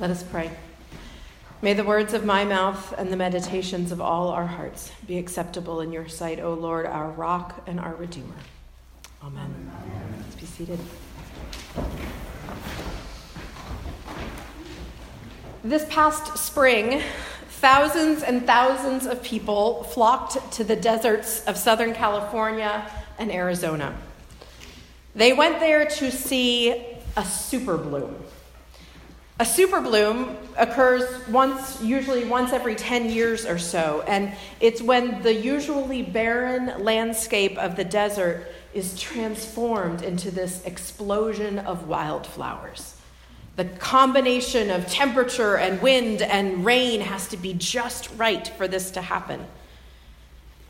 Let us pray. May the words of my mouth and the meditations of all our hearts be acceptable in your sight, O Lord, our rock and our redeemer. Amen. Amen. Let's be seated. This past spring, thousands and thousands of people flocked to the deserts of Southern California and Arizona. They went there to see a super bloom. A super bloom occurs once, usually once every 10 years or so, and it's when the usually barren landscape of the desert is transformed into this explosion of wildflowers. The combination of temperature and wind and rain has to be just right for this to happen.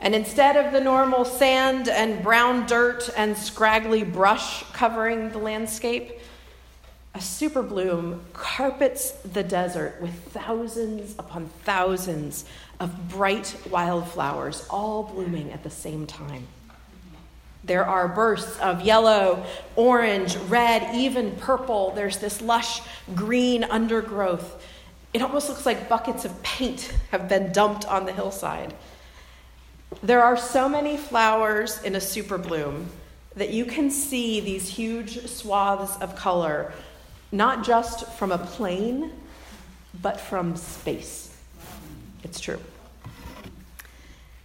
And instead of the normal sand and brown dirt and scraggly brush covering the landscape, a super bloom carpets the desert with thousands upon thousands of bright wildflowers, all blooming at the same time. There are bursts of yellow, orange, red, even purple. There's this lush green undergrowth. It almost looks like buckets of paint have been dumped on the hillside. There are so many flowers in a super bloom that you can see these huge swaths of color not just from a plane, but from space. It's true.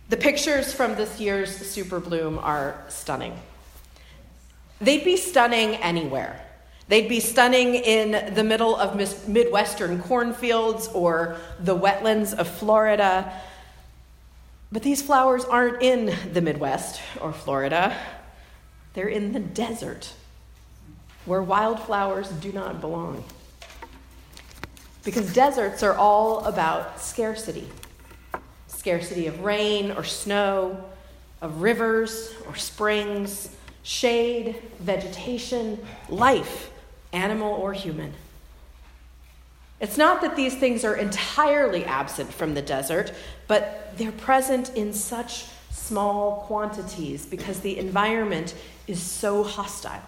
The pictures from this year's Super Bloom are stunning. They'd be stunning anywhere. They'd be stunning in the middle of Midwestern cornfields or the wetlands of Florida. But these flowers aren't in the Midwest or Florida, they're in the desert where wildflowers do not belong. Because deserts are all about scarcity scarcity of rain or snow, of rivers or springs, shade, vegetation, life, animal or human. It's not that these things are entirely absent from the desert, but they're present in such small quantities because the environment is so hostile.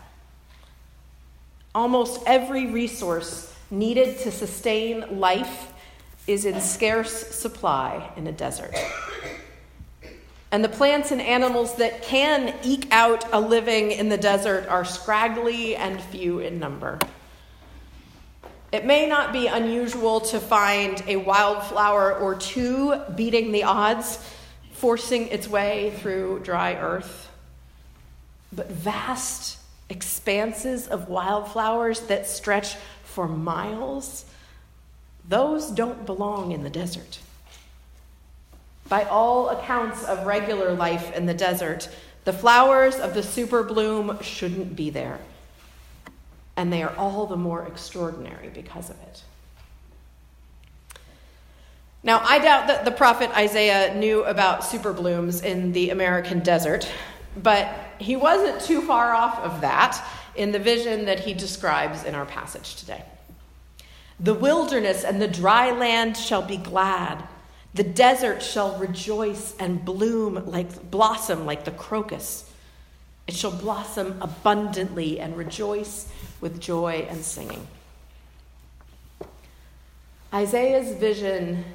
Almost every resource needed to sustain life is in scarce supply in a desert. And the plants and animals that can eke out a living in the desert are scraggly and few in number. It may not be unusual to find a wildflower or two beating the odds, forcing its way through dry earth. But vast expanses of wildflowers that stretch for miles, those don't belong in the desert. By all accounts of regular life in the desert, the flowers of the super bloom shouldn't be there. And they are all the more extraordinary because of it. Now, I doubt that the prophet Isaiah knew about super blooms in the American desert, but he wasn't too far off of that in the vision that he describes in our passage today. The wilderness and the dry land shall be glad. The desert shall rejoice and bloom like blossom like the crocus. It shall blossom abundantly and rejoice with joy and singing. Isaiah's vision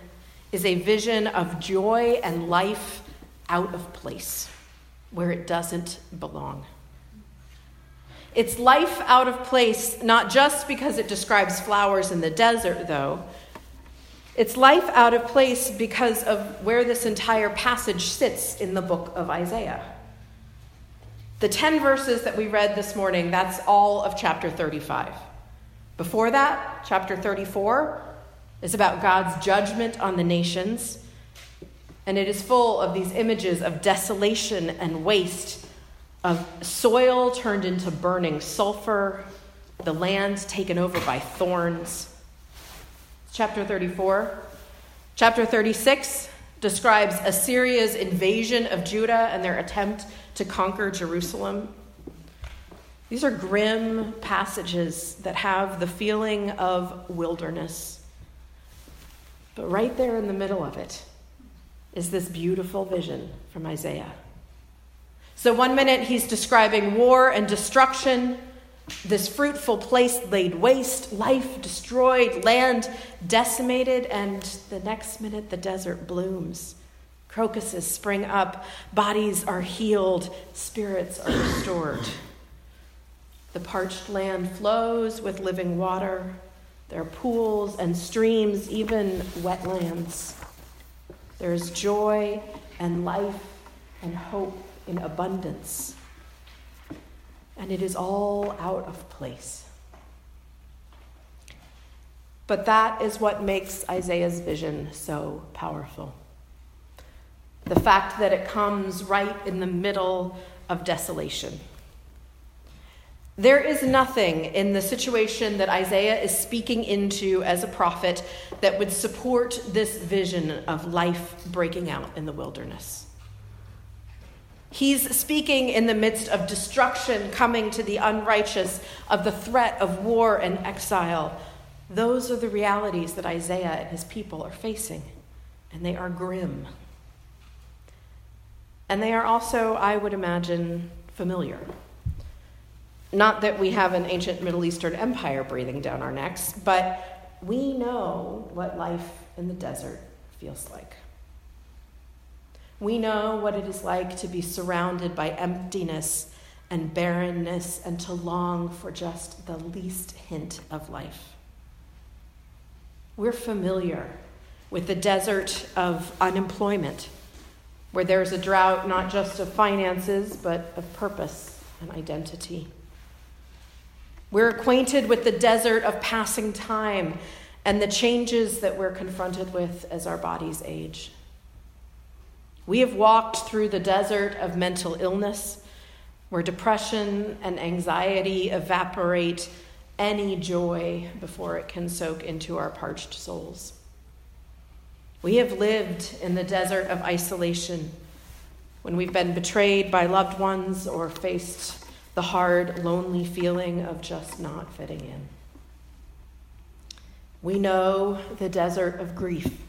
is a vision of joy and life out of place where it doesn't belong. It's life out of place, not just because it describes flowers in the desert, though. It's life out of place because of where this entire passage sits in the book of Isaiah. The 10 verses that we read this morning, that's all of chapter 35. Before that, chapter 34 is about God's judgment on the nations and it is full of these images of desolation and waste, of soil turned into burning sulfur, the land taken over by thorns. Chapter 34. Chapter 36 describes Assyria's invasion of Judah and their attempt to conquer Jerusalem. These are grim passages that have the feeling of wilderness. But right there in the middle of it is this beautiful vision from Isaiah. So, one minute he's describing war and destruction, This fruitful place laid waste, life destroyed, land decimated, and the next minute the desert blooms. Crocuses spring up, bodies are healed, spirits are restored. The parched land flows with living water. There are pools and streams, even wetlands. There is joy and life and hope in abundance. And it is all out of place. But that is what makes Isaiah's vision so powerful. The fact that it comes right in the middle of desolation. There is nothing in the situation that Isaiah is speaking into as a prophet that would support this vision of life breaking out in the wilderness. He's speaking in the midst of destruction coming to the unrighteous, of the threat of war and exile. Those are the realities that Isaiah and his people are facing, and they are grim. And they are also, I would imagine, familiar. Not that we have an ancient Middle Eastern empire breathing down our necks, but we know what life in the desert feels like. We know what it is like to be surrounded by emptiness and barrenness and to long for just the least hint of life. We're familiar with the desert of unemployment, where there's a drought not just of finances, but of purpose and identity. We're acquainted with the desert of passing time and the changes that we're confronted with as our bodies age. We have walked through the desert of mental illness, where depression and anxiety evaporate any joy before it can soak into our parched souls. We have lived in the desert of isolation when we've been betrayed by loved ones or faced the hard, lonely feeling of just not fitting in. We know the desert of grief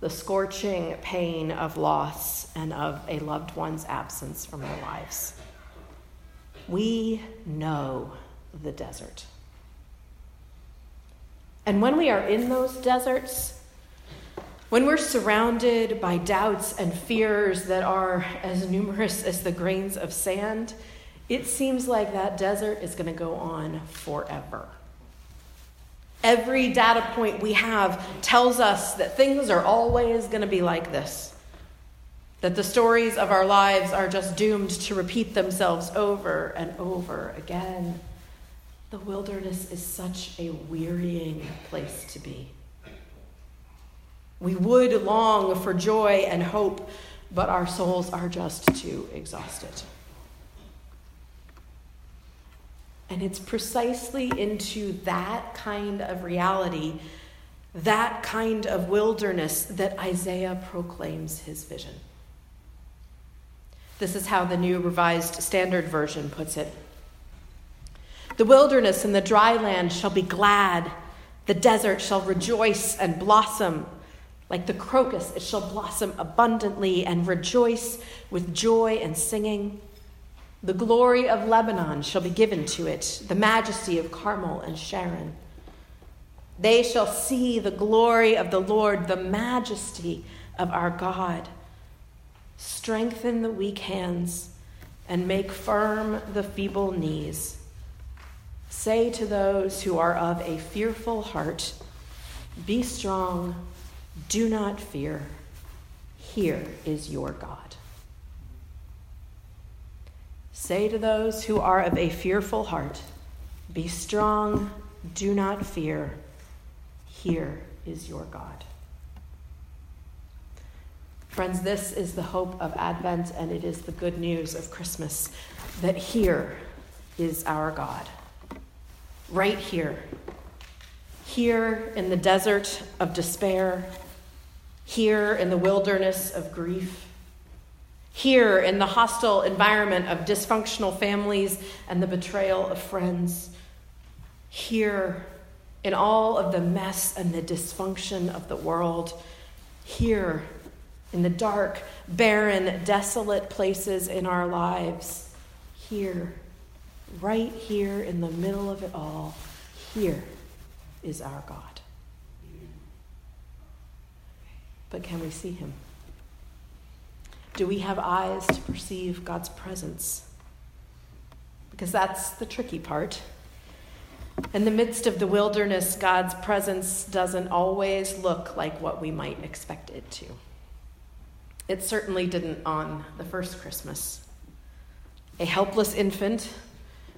the scorching pain of loss and of a loved one's absence from our lives. We know the desert. And when we are in those deserts, when we're surrounded by doubts and fears that are as numerous as the grains of sand, it seems like that desert is going to go on forever. Every data point we have tells us that things are always going to be like this. That the stories of our lives are just doomed to repeat themselves over and over again. The wilderness is such a wearying place to be. We would long for joy and hope, but our souls are just too exhausted. And it's precisely into that kind of reality, that kind of wilderness, that Isaiah proclaims his vision. This is how the New Revised Standard Version puts it The wilderness and the dry land shall be glad, the desert shall rejoice and blossom. Like the crocus, it shall blossom abundantly and rejoice with joy and singing. The glory of Lebanon shall be given to it, the majesty of Carmel and Sharon. They shall see the glory of the Lord, the majesty of our God. Strengthen the weak hands and make firm the feeble knees. Say to those who are of a fearful heart, Be strong, do not fear. Here is your God. Say to those who are of a fearful heart, Be strong, do not fear. Here is your God. Friends, this is the hope of Advent, and it is the good news of Christmas that here is our God. Right here. Here in the desert of despair. Here in the wilderness of grief here, in the hostile environment of dysfunctional families and the betrayal of friends. Here, in all of the mess and the dysfunction of the world. Here, in the dark, barren, desolate places in our lives. Here, right here in the middle of it all, here is our God. But can we see him? Do we have eyes to perceive God's presence? Because that's the tricky part. In the midst of the wilderness, God's presence doesn't always look like what we might expect it to. It certainly didn't on the first Christmas. A helpless infant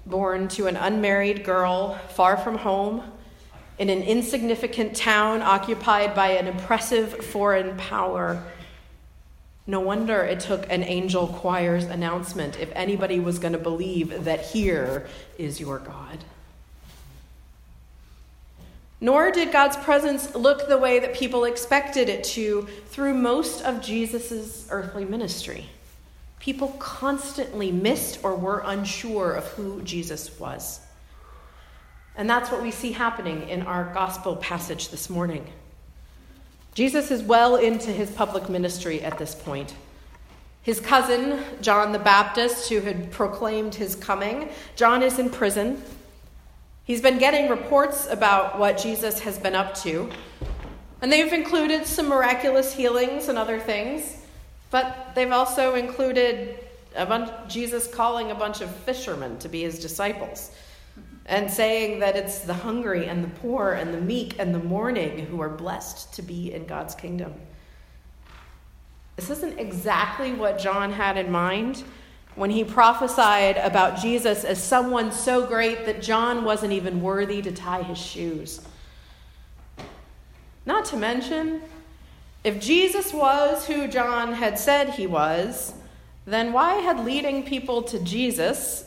born to an unmarried girl far from home in an insignificant town occupied by an impressive foreign power. No wonder it took an angel choir's announcement if anybody was going to believe that here is your God. Nor did God's presence look the way that people expected it to through most of Jesus' earthly ministry. People constantly missed or were unsure of who Jesus was. And that's what we see happening in our gospel passage this morning. Jesus is well into his public ministry at this point. His cousin, John the Baptist, who had proclaimed his coming, John is in prison. He's been getting reports about what Jesus has been up to, and they've included some miraculous healings and other things, but they've also included bunch, Jesus calling a bunch of fishermen to be his disciples and saying that it's the hungry and the poor and the meek and the mourning who are blessed to be in God's kingdom. This isn't exactly what John had in mind when he prophesied about Jesus as someone so great that John wasn't even worthy to tie his shoes. Not to mention, if Jesus was who John had said he was, then why had leading people to Jesus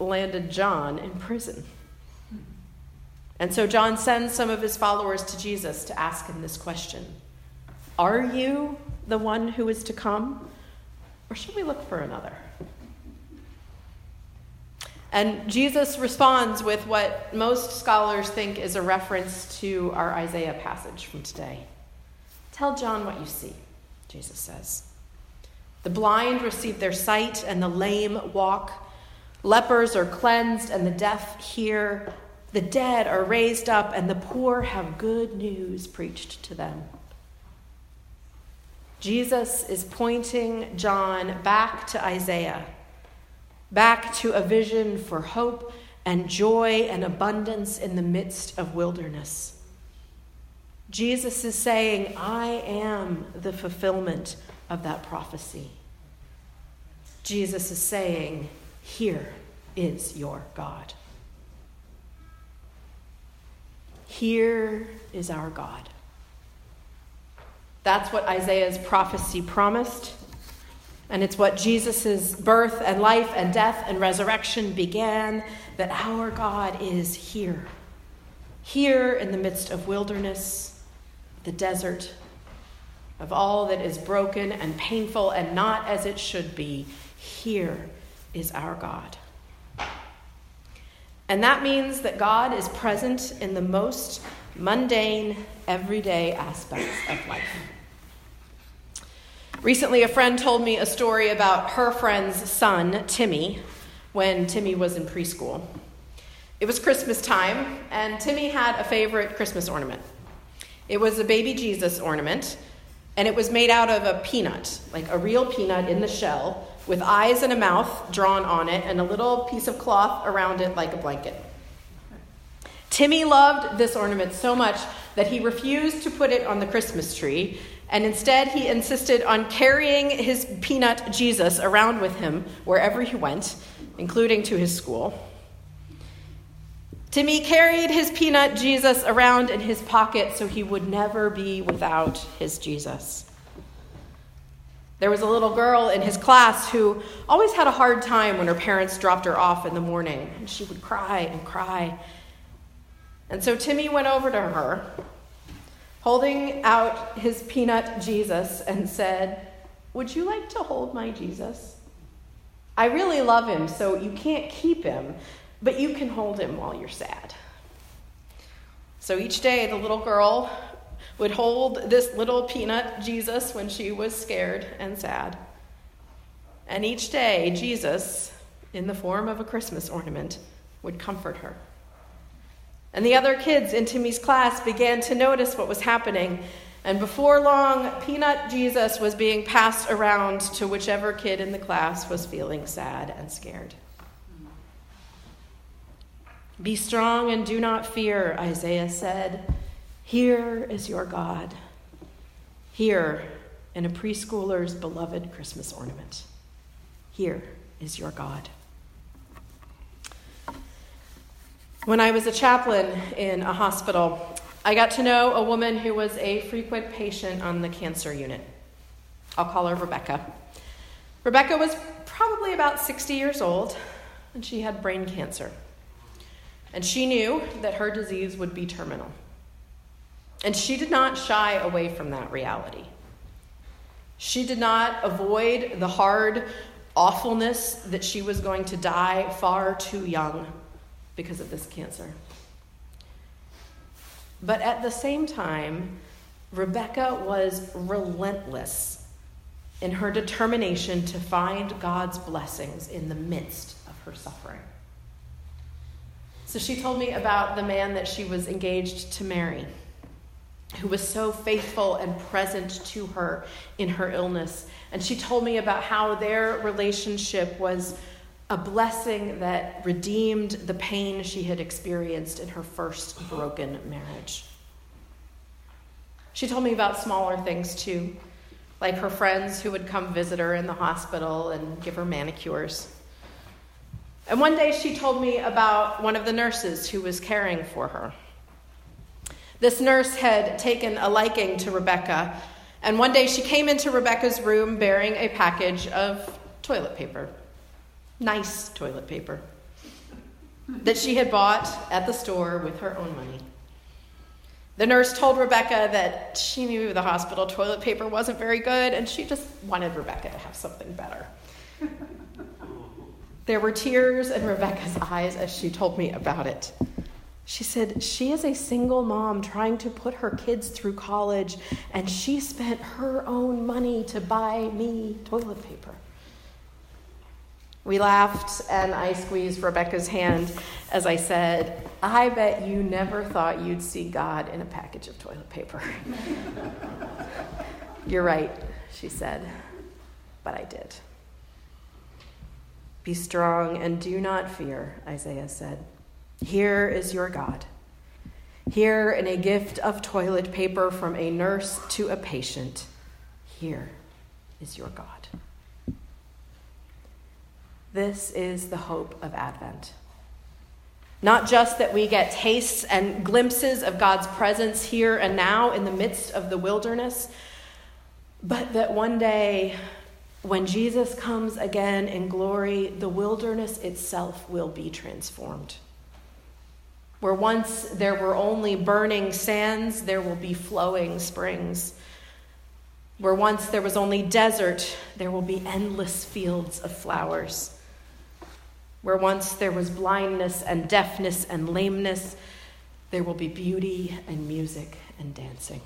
landed John in prison. And so John sends some of his followers to Jesus to ask him this question Are you the one who is to come, or should we look for another? And Jesus responds with what most scholars think is a reference to our Isaiah passage from today. Tell John what you see, Jesus says. The blind receive their sight, and the lame walk. Lepers are cleansed and the deaf hear. The dead are raised up and the poor have good news preached to them. Jesus is pointing John back to Isaiah, back to a vision for hope and joy and abundance in the midst of wilderness. Jesus is saying, I am the fulfillment of that prophecy. Jesus is saying, here is your God. Here is our God. That's what Isaiah's prophecy promised. And it's what Jesus' birth and life and death and resurrection began that our God is here. Here in the midst of wilderness, the desert, of all that is broken and painful and not as it should be. Here is our God. And that means that God is present in the most mundane, everyday aspects of life. Recently, a friend told me a story about her friend's son, Timmy, when Timmy was in preschool. It was Christmas time, and Timmy had a favorite Christmas ornament. It was a baby Jesus ornament, and it was made out of a peanut, like a real peanut in the shell, with eyes and a mouth drawn on it and a little piece of cloth around it like a blanket. Timmy loved this ornament so much that he refused to put it on the Christmas tree, and instead he insisted on carrying his peanut Jesus around with him wherever he went, including to his school. Timmy carried his peanut Jesus around in his pocket so he would never be without his Jesus. There was a little girl in his class who always had a hard time when her parents dropped her off in the morning, and she would cry and cry. And so Timmy went over to her, holding out his peanut Jesus, and said, Would you like to hold my Jesus? I really love him, so you can't keep him, but you can hold him while you're sad. So each day, the little girl would hold this little peanut Jesus when she was scared and sad. And each day, Jesus in the form of a Christmas ornament, would comfort her. And the other kids in Timmy's class began to notice what was happening. And before long, Peanut Jesus was being passed around to whichever kid in the class was feeling sad and scared. Be strong and do not fear, Isaiah said. Here is your God. Here, in a preschooler's beloved Christmas ornament. Here is your God. When I was a chaplain in a hospital, I got to know a woman who was a frequent patient on the cancer unit. I'll call her Rebecca. Rebecca was probably about 60 years old, and she had brain cancer. And she knew that her disease would be terminal. And she did not shy away from that reality. She did not avoid the hard awfulness that she was going to die far too young because of this cancer. But at the same time, Rebecca was relentless in her determination to find God's blessings in the midst of her suffering. So she told me about the man that she was engaged to marry, who was so faithful and present to her in her illness. And she told me about how their relationship was a blessing that redeemed the pain she had experienced in her first broken marriage. She told me about smaller things too, like her friends who would come visit her in the hospital and give her manicures. And one day she told me about one of the nurses who was caring for her. This nurse had taken a liking to Rebecca, and one day she came into Rebecca's room bearing a package of toilet paper nice toilet paper that she had bought at the store with her own money. The nurse told Rebecca that she knew the hospital toilet paper wasn't very good and she just wanted Rebecca to have something better. there were tears in Rebecca's eyes as she told me about it. She said, She is a single mom trying to put her kids through college, and she spent her own money to buy me toilet paper. We laughed, and I squeezed Rebecca's hand as I said, I bet you never thought you'd see God in a package of toilet paper. You're right, she said, but I did. Be strong and do not fear, Isaiah said. Here is your God. Here, in a gift of toilet paper from a nurse to a patient, here is your God. This is the hope of Advent. Not just that we get tastes and glimpses of God's presence here and now in the midst of the wilderness, but that one day, when Jesus comes again in glory, the wilderness itself will be transformed. Where once there were only burning sands, there will be flowing springs. Where once there was only desert, there will be endless fields of flowers. Where once there was blindness and deafness and lameness, there will be beauty and music and dancing.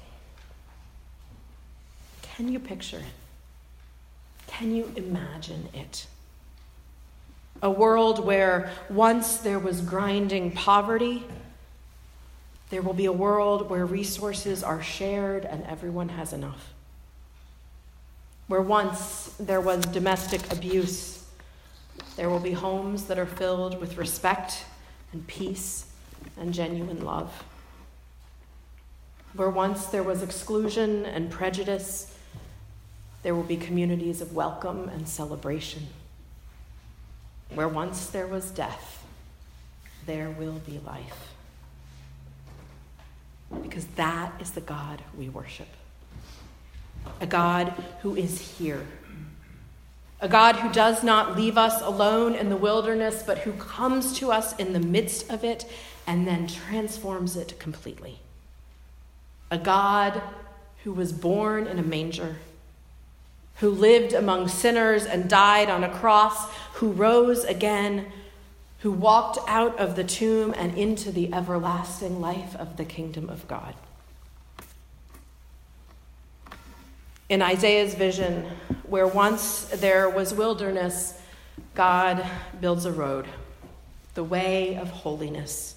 Can you picture it? Can you imagine it? A world where once there was grinding poverty, there will be a world where resources are shared and everyone has enough. Where once there was domestic abuse, there will be homes that are filled with respect and peace and genuine love. Where once there was exclusion and prejudice, there will be communities of welcome and celebration. Where once there was death, there will be life. Because that is the God we worship. A God who is here a God who does not leave us alone in the wilderness, but who comes to us in the midst of it and then transforms it completely. A God who was born in a manger, who lived among sinners and died on a cross, who rose again, who walked out of the tomb and into the everlasting life of the kingdom of God. In Isaiah's vision, where once there was wilderness, God builds a road, the way of holiness.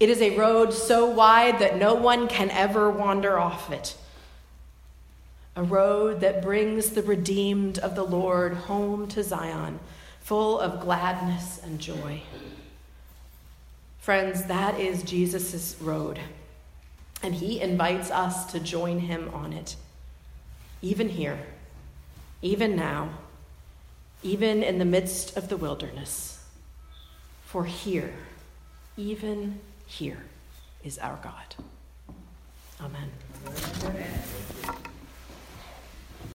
It is a road so wide that no one can ever wander off it. A road that brings the redeemed of the Lord home to Zion, full of gladness and joy. Friends, that is Jesus' road, and he invites us to join him on it, even here, even now, even in the midst of the wilderness. For here, even here is our God. Amen.